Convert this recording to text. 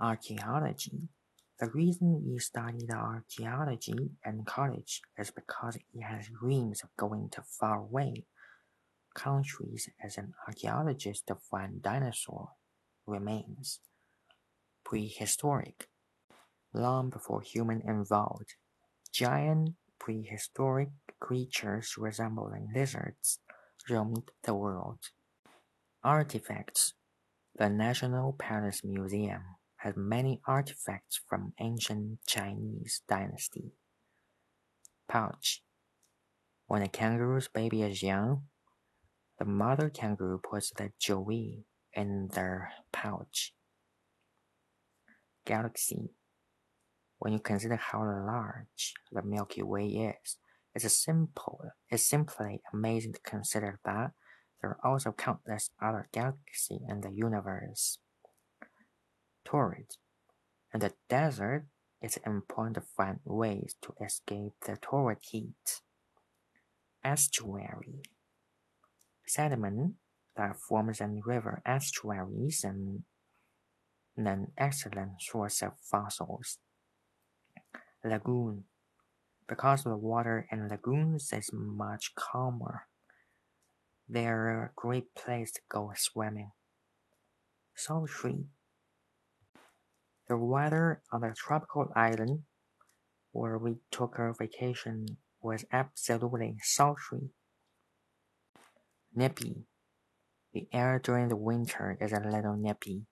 Archaeology. The reason we study the archaeology in college is because it has dreams of going to faraway countries as an archaeologist to find dinosaur remains. Prehistoric. Long before human evolved, giant prehistoric creatures resembling lizards roamed the world. Artifacts. The National Palace Museum has many artifacts from ancient Chinese dynasty. Pouch. When a kangaroo's baby is young, the mother kangaroo puts the joey in their pouch. Galaxy. When you consider how large the Milky Way is, it's simple. It's simply amazing to consider that there are also countless other galaxies in the universe torrid. In the desert, it's important to find ways to escape the torrid heat. Estuary sediment that forms in river estuaries and an excellent source of fossils. Lagoon because the water in lagoons is much calmer. They're a great place to go swimming. Sultry the weather on the tropical island where we took our vacation was absolutely sultry. Nippy. The air during the winter is a little nippy.